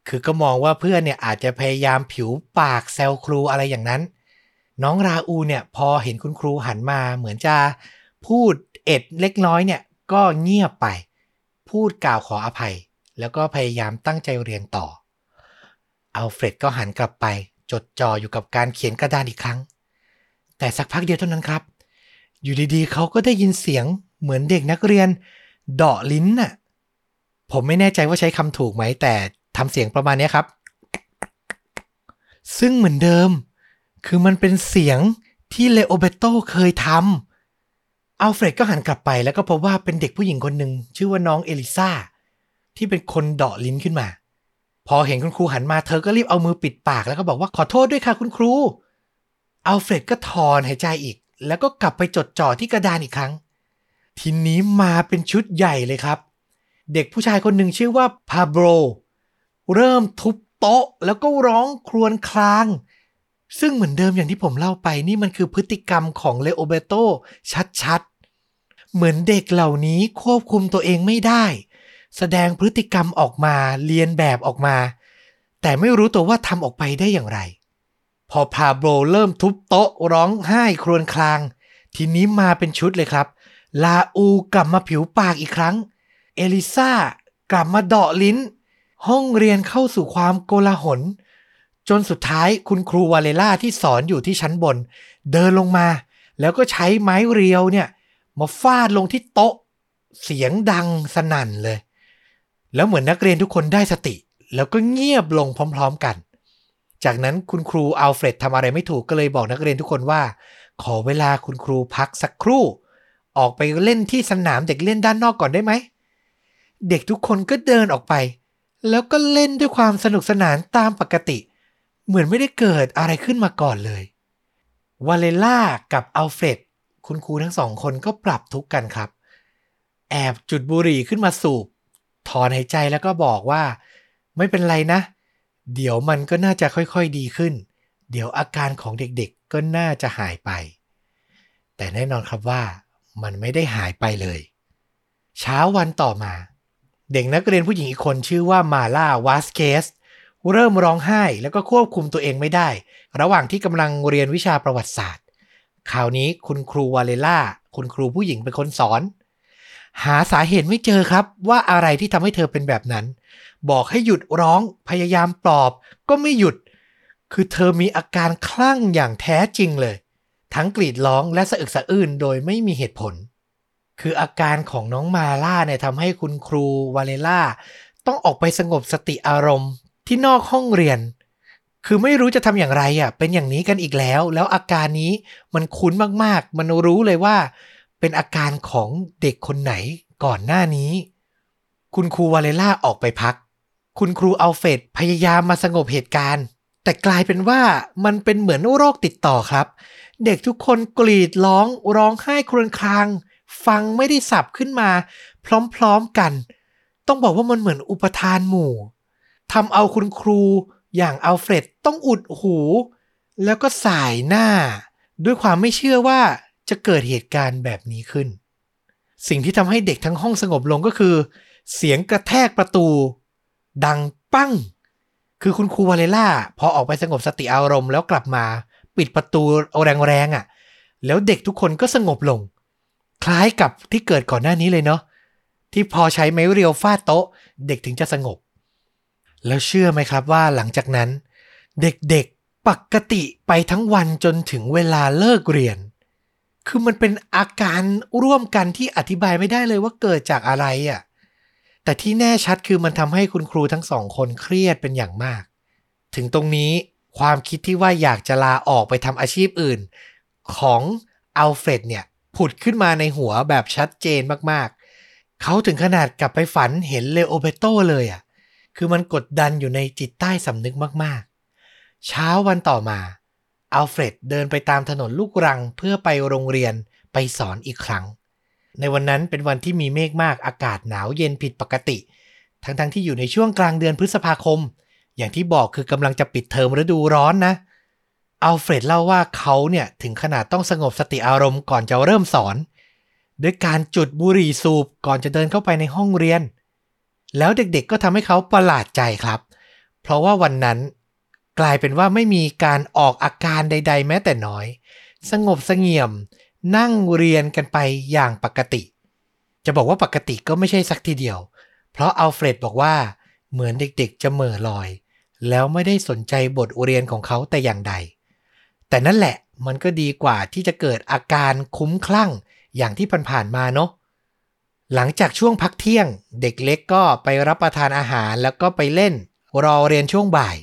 คือก็มองว่าเพื่อนเนี่ยอาจจะพยายามผิวปากแซวครูอะไรอย่างนั้น น้องราอูเนี่ยพอเห็นคุณครูหันมาเหมือนจะพูดเอ็ดเล็กน้อยเนี่ยก็เงียบไป พูดกล่าวขออภัย แล้วก็พยายามตั้งใจเรียนต่ออัลเฟรดก็หันกลับไป จดจ่ออยู่กับการเขียนกระดานอีกครั้ง แต่สักพักเดียวเท่านั้นครับ อยู่ดีๆ เขาก็ได้ยินเสียงเหมือนเด็กนักเรียนเดาะลิ้นน่ะ ผมไม่แน่ใจว่าใช้คำถูกไหม แต่ทำเสียงประมาณนี้ครับ ซึ่งเหมือนเดิม คือมันเป็นเสียงที่เลโอเบโตเคยทำอัลเฟรดก็หันกลับไปแล้วก็พบว่าเป็นเด็กผู้หญิงคนหนึ่งชื่อว่าน้องเอลิซาที่เป็นคนเดาะลิ้นขึ้นมา พอเห็นคุณครูหันมาเธอก็รีบเอามือปิดปากแล้วก็บอกว่าขอโทษด้วยค่ะคุณครู อัลเฟรดก็ถอนหายใจอีก แล้วก็กลับไปจดจ่อที่กระดานอีกครั้ง ทีนี้มาเป็นชุดใหญ่เลยครับ เด็กผู้ชายคนหนึ่งชื่อว่าพาโบรเริ่มทุบโต๊ะแล้วก็ร้องครวญคราง ซึ่งเหมือนเดิมอย่างที่ผมเล่าไปนี่มันคือพฤติกรรมของเลโอเบโตชัดๆ เหมือนเด็กเหล่านี้ควบคุมตัวเองไม่ได้ แสดงพฤติกรรมออกมาเรียนแบบออกมา แต่ไม่รู้ตัวว่าทำออกไปได้อย่างไร พอพาโบรเริ่มทุบโต๊ะร้องไห้ครวญคราง ทีนี้มาเป็นชุดเลยครับ ลาอูกลับมาผิวปากอีกครั้ง เอลิซากลับมาเดาะลิ้น ห้องเรียนเข้าสู่ความโกลาหล จนสุดท้ายคุณครูวาเลล่าที่สอนอยู่ที่ชั้นบน เดินลงมา แล้วก็ใช้ไม้เรียวเนี่ย มาฟาดลงที่โต๊ะ เสียงดังสนั่นเลย แล้วเหมือนนักเรียนทุกคนได้สติ แล้วก็เงียบลงพร้อม ๆกัน จากนั้นคุณครูอัลเฟรดทำอะไรไม่ถูกก็เลยบอกนักเรียนทุกคนว่า ขอเวลาคุณครูพักสักครู่ ออกไปเล่นที่สนามเด็กเล่นด้านนอกก่อนได้ไหม เด็กทุกคนก็เดินออกไป แล้วก็เล่นด้วยความสนุกสนานตามปกติ เหมือนไม่ได้เกิดอะไรขึ้นมาก่อนเลยวาเลล่ากับอัลเฟรดคุณครูทั้งสองคนก็ปรับทุกกันครับ แอบจุดบุหรี่ขึ้นมาสูบ ถอนหายใจแล้วก็บอกว่า ไม่เป็นไรนะ เดี๋ยวมันก็น่าจะค่อยๆดีขึ้น เดี๋ยวอาการของเด็กๆก็น่าจะหายไป แต่แน่นอนครับว่ามันไม่ได้หายไปเลย เช้าวันต่อมา เด็กนักเรียนผู้หญิงอีกคนชื่อว่ามาล่าวาสเคสเริ่มร้องไห้แล้วก็ควบคุมตัวเองไม่ได้ ระหว่างที่กำลังเรียนวิชาประวัติศาสตร์ คราวนี้คุณครูวาเลล่า คุณครูผู้หญิงเป็นคนสอน หาสาเหตุไม่เจอครับว่าอะไรที่ทำให้เธอเป็นแบบนั้น บอกให้หยุดร้องพยายามปลอบ ก็ไม่หยุด คือเธอมีอาการคลั่งอย่างแท้จริงเลย ทั้งกรีดร้องและสะอึกสะอื้นโดยไม่มีเหตุผล คืออาการของน้องมาล่าเนี่ยทำให้คุณครูวาเลล่าต้องออกไปสงบสติอารมณ์ที่นอกห้องเรียน คือไม่รู้จะทำอย่างไรอะ เป็นอย่างนี้กันอีกแล้ว แล้วอาการนี้มันคุ้นมากๆ มันรู้เลยว่า เป็นอาการของเด็กคนไหนก่อนหน้านี้ คุณครูวาเลล่าออกไปพัก คุณครูอัลเฟดพยายามมาสงบเหตุการณ์ แต่กลายเป็นว่ามันเป็นเหมือนโรคติดต่อครับ เด็กทุกคนกรีดร้องร้องไห้ครวญคราง ฟังไม่ได้สับขึ้นมา พร้อมๆกัน ต้องบอกว่ามันเหมือนอุปทานหมู่ทำเอาคุณครูอย่างอัลเฟรดต้องอุดหู แล้วก็สายหน้า ด้วยความไม่เชื่อว่า จะเกิดเหตุการณ์แบบนี้ขึ้น สิ่งที่ทำให้เด็กทั้งห้องสงบลงก็คือ เสียงกระแทกประตู ดังปั้ง คือคุณครูวาเลล่า พอออกไปสงบสติอารมณ์แล้วกลับมา ปิดประตูเอาแรงๆอะ่ะ แล้วเด็กทุกคนก็สงบลง คล้ายกับที่เกิดก่อนหน้านี้เลยเนาะที่พอใช้ไม้เรียวฟาดโต๊ะ เด็กถึงจะสงบ แล้วเชื่อไหมครับว่าหลังจากนั้น เด็กๆปกติไปทั้งวันจนถึงเวลาเลิกเรียน คือมันเป็นอาการร่วมกันที่อธิบายไม่ได้เลยว่าเกิดจากอะไรอะ่ะ แต่ที่แน่ชัดคือมันทำให้คุณครูทั้งสองคนเครียดเป็นอย่างมาก ถึงตรงนี้ความคิดที่ว่าอยากจะลาออกไปทำอาชีพอื่น ของอัลเฟรดเนี่ย ผุดขึ้นมาในหัวแบบชัดเจนมากๆ เขาถึงขนาดกลับไปฝันเห็นเลโอเบโตเลยอะ่ะ คือมันกดดันอยู่ในจิตใต้สำนึกมากๆ เช้าวันต่อมา อัลเฟรดเดินไปตามถนนลูกรังเพื่อไปโรงเรียนไปสอนอีกครั้ง ในวันนั้นเป็นวันที่มีเมฆมากอากาศหนาวเย็นผิดปกติ ทั้งๆที่อยู่ในช่วงกลางเดือนพฤษภาคม อย่างที่บอกคือกำลังจะปิดเทอมฤดูร้อนนะอัลเฟรดเล่าว่าเขาเนี่ยถึงขนาดต้องสงบสติอารมณ์ก่อนจะเริ่มสอนด้วยการจุดบุหรี่สูบก่อนจะเดินเข้าไปในห้องเรียน แล้วเด็กๆก็ทำให้เขาประหลาดใจครับ เพราะว่าวันนั้น กลายเป็นว่าไม่มีการออกอาการใด ๆ แม้แต่น้อย สงบสงเงียม นั่งเรียนกันไปอย่างปกติ จะบอกว่าปกติก็ไม่ใช่สักทีเดียว เพราะอัลเฟรดบอกว่า เหมือนเด็กๆจะเหม่อลอย แล้วไม่ได้สนใจบทเรียนของเขาแต่อย่างใด แต่นั่นแหละมันก็ดีกว่าที่จะเกิดอาการคุ้มคลั่งอย่างที่ผ่านๆมาเนาะหลังจากช่วงพักเที่ยง เด็กเล็กก็ไปรับประทานอาหารแล้วก็ไปเล่น รอเรียนช่วงบ่าย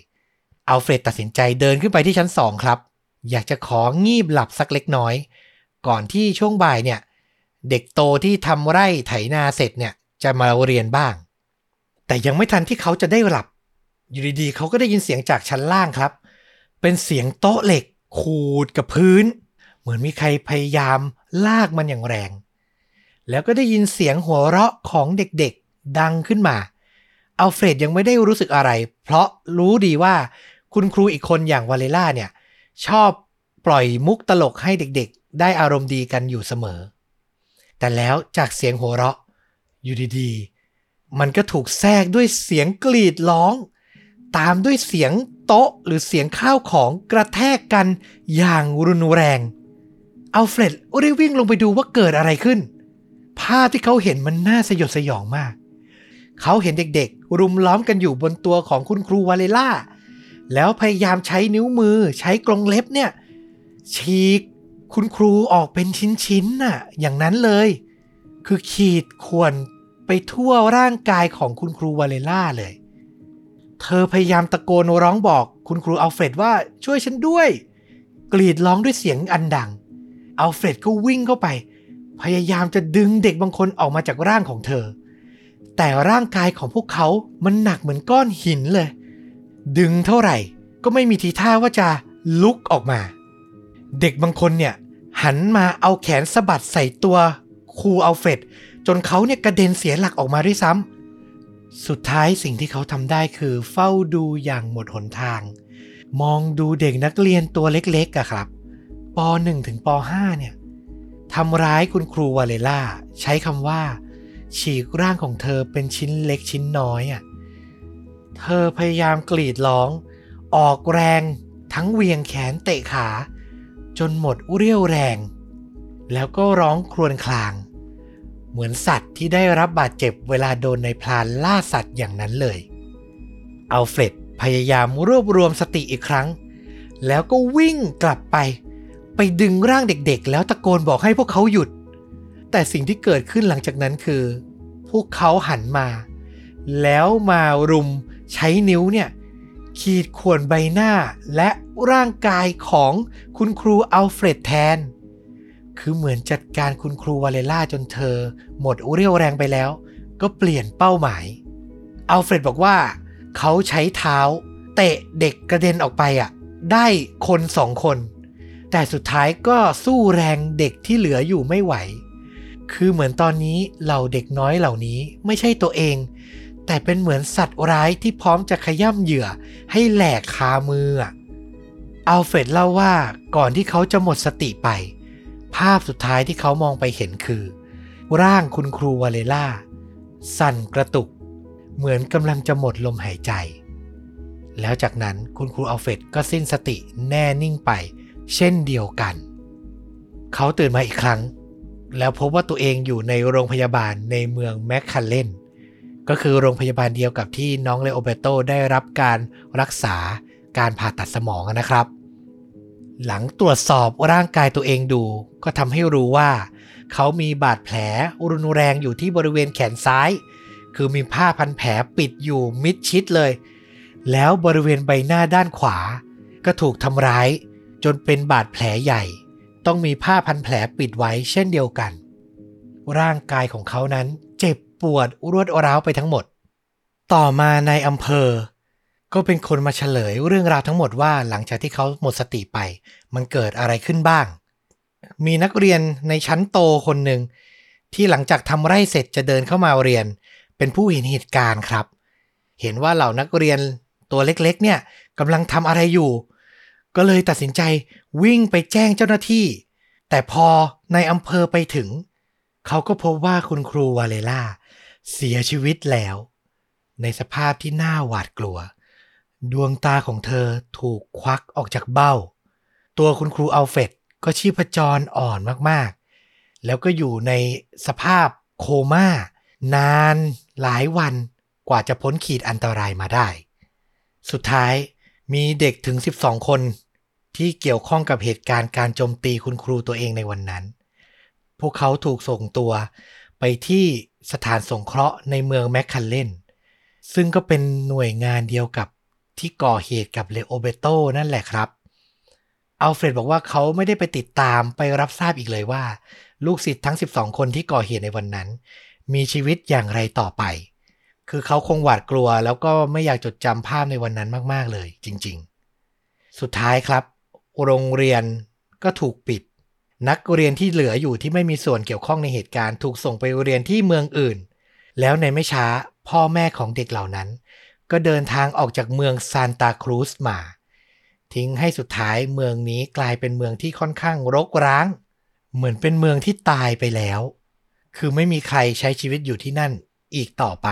อัลเฟรดตัดสินใจเดินขึ้นไปที่ชั้นสองครับ อยากจะของีบหลับสักเล็กน้อย ก่อนที่ช่วงบ่ายเนี่ย เด็กโตที่ทำไร่ไถนาเสร็จเนี่ยจะมาเรียนบ้าง แต่ยังไม่ทันที่เขาจะได้หลับ อยู่ดีๆเขาก็ได้ยินเสียงจากชั้นล่างครับ เป็นเสียงโต๊ะเหล็ก ขูดกับพื้น เหมือนมีใครพยายามลากมันอย่างแรง แล้วก็ได้ยินเสียงหัวเราะของเด็กๆดังขึ้นมาอัลเฟรดยังไม่ได้รู้สึกอะไร เพราะรู้ดีว่า คุณครูอีกคนอย่างวาเลล่าเนี่ย ชอบปล่อยมุกตลกให้เด็กๆ ได้อารมณ์ดีกันอยู่เสมอ แต่แล้วจากเสียงหัวเราะ อยู่ดีๆ มันก็ถูกแทรกด้วยเสียงกรีดร้อง ตามด้วยเสียงโต๊ะหรือเสียงข้าวของกระแทกกันอย่างรุนแรง อัลเฟรดรีบวิ่งลงไปดูว่าเกิดอะไรขึ้น ภาพที่เขาเห็นมันน่าสยดสยองมาก เขาเห็นเด็กๆ รุมล้อมกันอยู่บนตัวของคุณครูวาเลล่า แล้วพยายามใช้นิ้วมือใช้กรงเล็บเนี่ย ฉีกคุณครูออกเป็นชิ้นๆน่ะ อย่างนั้นเลย คือขีดข่วนไปทั่วร่างกายของคุณครูวาเลล่าเลย เธอพยายามตะโกนร้องบอกคุณครูอัลเฟรดว่าช่วยฉันด้วย กรีดร้องด้วยเสียงอันดัง อัลเฟรดก็วิ่งเข้าไป พยายามจะดึงเด็กบางคนออกมาจากร่างของเธอ แต่ร่างกายของพวกเขามันหนักเหมือนก้อนหินเลย ดึงเท่าไหร่ ก็ไม่มีทีท่าว่าจะลุกออกมา เด็กบางคนเนี่ย หันมาเอาแขนสะบัดใส่ตัวครูอัลเฟรดจนเขาเนี่ยกระเด็นเสียหลักออกมาด้วยซ้ำสุดท้ายสิ่งที่เขาทำได้คือเฝ้าดูอย่างหมดหนทาง มองดูเด็กนักเรียนตัวเล็กๆอะครับป .1 ถึงป .5 เนี่ยทำร้ายคุณครูวาเลล่า ใช้คำว่า ฉีกร่างของเธอเป็นชิ้นเล็กชิ้นน้อยอะ เธอพยายามกรีดร้อง ออกแรงทั้งเวียงแขนเตะขา จนหมดเรี่ยวแรง แล้วก็ร้องครวญคราง เหมือนสัตว์ที่ได้รับบาดเจ็บเวลาโดนในพลานล่าสัตว์อย่างนั้นเลย อัลเฟรดพยายามรวบรวมสติอีกครั้ง แล้วก็วิ่งกลับไป ไปดึงร่างเด็กๆ แล้วตะโกนบอกให้พวกเขาหยุด แต่สิ่งที่เกิดขึ้นหลังจากนั้นคือ พวกเขาหันมา แล้วมารุม ใช้นิ้วเนี่ยขีดข่วนใบหน้าและร่างกายของคุณครูอัลเฟรดแทน คือเหมือนจัดการคุณครูวาเลล่าจนเธอ หมดเรี่ยวแรงไปแล้ว ก็เปลี่ยนเป้าหมาย อัลเฟรดบอกว่า เขาใช้เท้า เตะเด็กกระเด็นออกไปอะ ได้คนสองคน แต่สุดท้ายก็สู้แรงเด็กที่เหลืออยู่ไม่ไหว คือเหมือนตอนนี้เหล่าเด็กน้อยเหล่านี้ไม่ใช่ตัวเอง แต่เป็นเหมือนสัตว์ร้ายที่พร้อมจะขย่ำเหยื่อให้แหลกคามืออัลเฟรดเล่าว่าก่อนที่เขาจะหมดสติไป ภาพสุดท้ายที่เขามองไปเห็นคือ ร่างคุณครูวาเลล่า สั่นกระตุก เหมือนกำลังจะหมดลมหายใจ แล้วจากนั้นคุณครูอัลเฟรดก็สิ้นสติแน่นิ่งไป เช่นเดียวกัน เขาตื่นมาอีกครั้ง แล้วพบว่าตัวเองอยู่ในโรงพยาบาลในเมืองแมคคัลเลน ก็คือโรงพยาบาลเดียวกับที่น้องเลโอเบโตได้รับการรักษาการผ่าตัดสมองนะครับ หลังตรวจสอบร่างกายตัวเองดู ก็ทำให้รู้ว่า เขามีบาดแผลรุนแรงอยู่ที่บริเวณแขนซ้าย คือมีผ้าพันแผลปิดอยู่มิดชิดเลย แล้วบริเวณใบหน้าด้านขวา ก็ถูกทำร้าย จนเป็นบาดแผลใหญ่ ต้องมีผ้าพันแผลปิดไว้เช่นเดียวกัน ร่างกายของเขานั้นเจ็บ ปวดรวดร้าวไปทั้งหมด ต่อมาในอำเภอ ก็เป็นคนมาเฉลยเรื่องราวทั้งหมดว่าหลังจากที่เขาหมดสติไป มันเกิดอะไรขึ้นบ้าง มีนักเรียนในชั้นโตคนหนึ่งที่หลังจากทำไร่เสร็จจะเดินเข้ามาเรียน เป็นผู้เห็นเหตุการณ์ครับ เห็นว่าเหล่านักเรียนตัวเล็กๆ เนี่ยกำลังทำอะไรอยู่ ก็เลยตัดสินใจวิ่งไปแจ้งเจ้าหน้าที่ แต่พอในอำเภอไปถึง เขาก็พบว่าคุณครูวาเลล่า เสียชีวิตแล้ว ในสภาพที่น่าหวาดกลัว ดวงตาของเธอถูกควักออกจากเบ้า ตัวคุณครูอัลเฟดก็ชีพจรอ่อนมากๆ แล้วก็อยู่ในสภาพโคม่า นานหลายวันกว่าจะพ้นขีดอันตรายมาได้ สุดท้ายมีเด็กถึง 12 คน ที่เกี่ยวข้องกับเหตุการณ์การโจมตีคุณครูตัวเองในวันนั้น พวกเขาถูกส่งตัวไปที่ สถานสงเคราะห์ในเมืองแมคคันเลน ซึ่งก็เป็นหน่วยงานเดียวกับที่ก่อเหตุกับเลโอเบโตนั่นแหละครับอัลเฟรดบอกว่าเขาไม่ได้ไปติดตามไปรับทราบอีกเลยว่า ลูกศิษย์ทั้ง 12 คนที่ก่อเหตุในวันนั้น มีชีวิตอย่างไรต่อไป คือเขาคงหวาดกลัว แล้วก็ไม่อยากจดจำภาพในวันนั้นมาก ๆ เลย จริง ๆ สุดท้ายครับ โรงเรียนก็ถูกปิด นักเรียนที่เหลืออยู่ที่ไม่มีส่วนเกี่ยวข้องในเหตุการณ์ถูกส่งไปเรียนที่เมืองอื่น แล้วในไม่ช้าพ่อแม่ของเด็กเหล่านั้น ก็เดินทางออกจากเมืองซานตาครูสมา ทิ้งให้สุดท้ายเมืองนี้กลายเป็นเมืองที่ค่อนข้างรกร้าง เหมือนเป็นเมืองที่ตายไปแล้ว คือไม่มีใครใช้ชีวิตอยู่ที่นั่นอีกต่อไป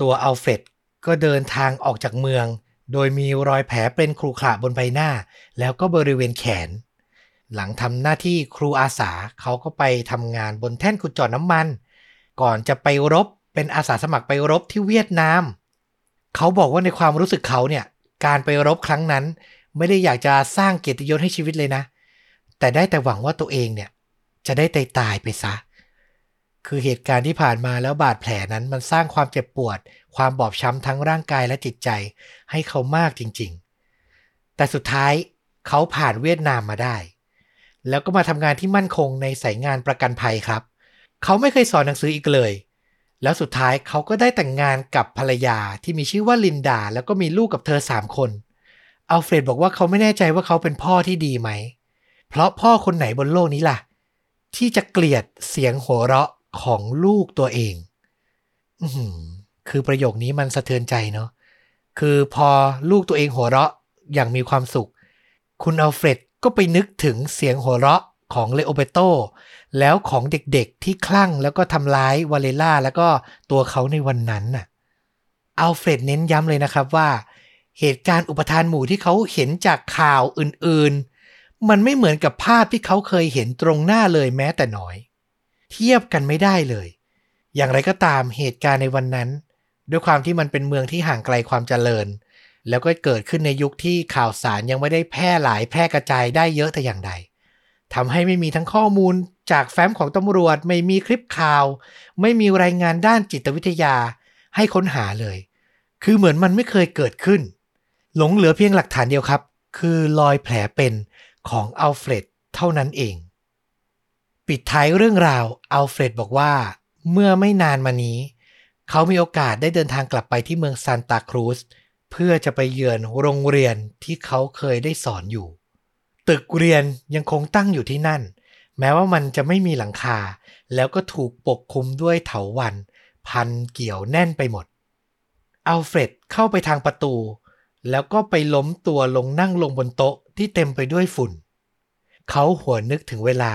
ตัวอัลเฟรดก็เดินทางออกจากเมือง โดยมีรอยแผลเป็นครูขระบนใบหน้า แล้วก็บริเวณแขน หลังทำหน้าที่ครูอาสาเขาก็ไปทำงานบนแท่นขุดเจาะน้ำมัน ก่อนจะไปรบเป็นอาสาสมัครไปรบที่เวียดนาม เขาบอกว่าในความรู้สึกเขาเนี่ย การไปรบครั้งนั้น ไม่ได้อยากจะสร้างเกียรติยศให้ชีวิตเลยนะ แต่ได้แต่หวังว่าตัวเองเนี่ย จะได้ตายตายไปซะ คือเหตุการณ์ที่ผ่านมาแล้วบาดแผลนั้นมันสร้างความเจ็บปวด ความบอบช้ำทั้งร่างกายและจิตใจ ให้เขามากจริง ๆ แต่สุดท้ายเขาผ่านเวียดนามมาได้ แล้วก็มาทำงานที่มั่นคงในสายงานประกันภัยครับ เขาไม่เคยสอนหนังสืออีกเลย แล้วสุดท้ายเขาก็ได้แต่งงานกับภรรยาที่มีชื่อว่าลินดา แล้วก็มีลูกกับเธอสามคนอัลเฟรดบอกว่าเขาไม่แน่ใจว่าเขาเป็นพ่อที่ดีไหม เพราะพ่อคนไหนบนโลกนี้ล่ะ ที่จะเกลียดเสียงหัวเราะของลูกตัวเองอือคือประโยคนี้มันสะเทือนใจเนาะคือพอลูกตัวเองหัวเราะอย่างมีความสุข คุณอัลเฟรด ก็ไปนึกถึงเสียงหัวเราะของเลโอเบโตแล้วของเด็กๆที่คลั่งแล้วก็ทำร้ายวาเลล่าแล้วก็ตัวเขาในวันนั้นน่ะอัลเฟรดเน้นย้ำเลยนะครับว่า เหตุการณ์อุปทานหมู่ที่เขาเห็นจากข่าวอื่นๆ มันไม่เหมือนกับภาพที่เขาเคยเห็นตรงหน้าเลยแม้แต่น้อย เทียบกันไม่ได้เลย อย่างไรก็ตามเหตุการณ์ในวันนั้น ด้วยความที่มันเป็นเมืองที่ห่างไกลความเจริญ แล้วก็เกิดขึ้นในยุคที่ข่าวสารยังไม่ได้แพร่หลายแพร่กระจายได้เยอะแต่อย่างใดทำให้ไม่มีทั้งข้อมูลจากแฟ้มของตำรวจไม่มีคลิปข่าว ไม่มีรายงานด้านจิตวิทยาให้ค้นหาเลย คือเหมือนมันไม่เคยเกิดขึ้น หลงเหลือเพียงหลักฐานเดียวครับ คือรอยแผลเป็นของอัลเฟรดเท่านั้นเอง ปิดท้ายเรื่องราวอัลเฟรดบอกว่า เมื่อไม่นานมานี้ เขามีโอกาสได้เดินทางกลับไปที่เมืองซานตาครูส เพื่อจะไปเยือนโรงเรียนที่เขาเคยได้สอนอยู่ ตึกเรียนยังคงตั้งอยู่ที่นั่น แม้ว่ามันจะไม่มีหลังคา แล้วก็ถูกปกคลุมด้วยเถาวัลย์พันเกี่ยวแน่นไปหมด อัลเฟรดเข้าไปทางประตู แล้วก็ไปล้มตัวลงนั่งลงบนโต๊ะที่เต็มไปด้วยฝุ่น เขาหัวนึกถึงเวลา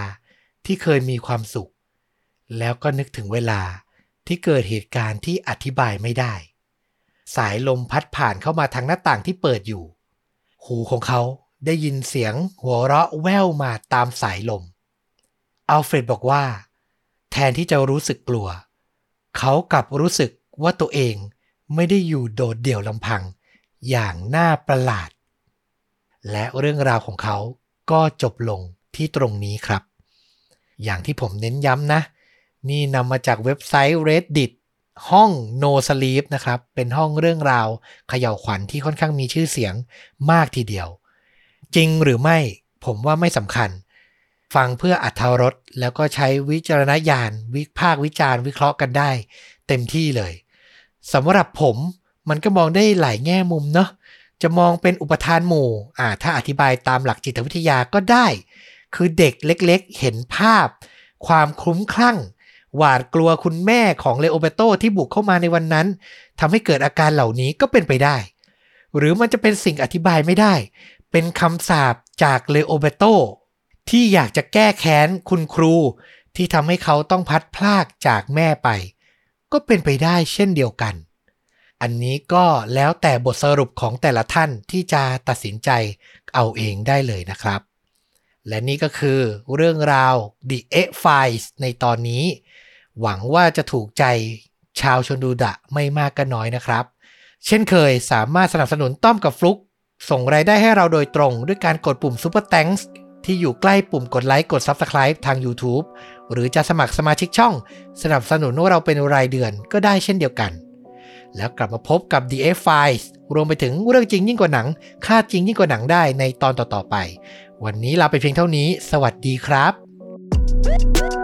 ที่เคยมีความสุข แล้วก็นึกถึงเวลาที่เกิดเหตุการณ์ที่อธิบายไม่ได้ สายลมพัดผ่านเข้ามาทางหน้าต่างที่เปิดอยู่ หูของเขาได้ยินเสียงหัวเราะแว่วมาตามสายลม อัลเฟรดบอกว่า แทนที่จะรู้สึกกลัว เขากลับรู้สึกว่าตัวเองไม่ได้อยู่โดดเดี่ยวลำพัง อย่างน่าประหลาด และเรื่องราวของเขาก็จบลงที่ตรงนี้ครับ อย่างที่ผมเน้นย้ำนะ นี่นำมาจากเว็บไซต์ Reddit ห้อง No Sleep นะครับ เป็นห้องเรื่องราวเขย่าวขวัญที่ค่อนข้างมีชื่อเสียงมากทีเดียว จริงหรือไม่ผมว่าไม่สำคัญ ฟังเพื่ออัธรสแล้วก็ใช้วิจารณญาณ วิพากวิจารณ์วิเคราะห์กันได้ เต็มที่เลยสำหรับผมมันก็มองได้หลายแง่มุมเนาะจะมองเป็นอุปทานหมู่อ่าถ้าอธิบายตามหลักจิตวิทยาก็ได้ คือเด็กเล็กๆ เห็นภาพ ความคลุ้มคลั่ง หวาดกลัวคุณแม่ของเลโอเบโตที่บุกเข้ามาในวันนั้นทำให้เกิดอาการเหล่านี้ก็เป็นไปได้ หรือมันจะเป็นสิ่งอธิบายไม่ได้ เป็นคำสาปจากเลโอเบโตที่อยากจะแก้แค้นคุณครู ที่ทำให้เขาต้องพัดพลากจากแม่ไป ก็เป็นไปได้เช่นเดียวกัน อันนี้ก็แล้วแต่บทสรุปของแต่ละท่านที่จะตัดสินใจเอาเองได้เลยนะครับ และนี่ก็คือเรื่องราว The X Files ในตอนนี้ หวังว่าจะถูกใจชาวชนดูดะไม่มากก็น้อยนะครับ เช่นเคยสามารถสนับสนุนต้อมกับฟลุก ส่งรายได้ให้เราโดยตรง ด้วยการกดปุ่ม Super Thanks ที่อยู่ใกล้ปุ่มกดไลค์กด Subscribe ทาง YouTube หรือจะสมัครสมาชิกช่อง สนับสนุนว่าเราเป็นรายเดือนก็ได้เช่นเดียวกัน แล้วกลับมาพบกับ The F Files รวมไปถึงเรื่องจริงยิ่งกว่าหนัง ค่าจริงยิ่งกว่าหนังได้ในตอนต่อๆไป วันนี้ลาไปเพียงเท่านี้ สวัสดีครับ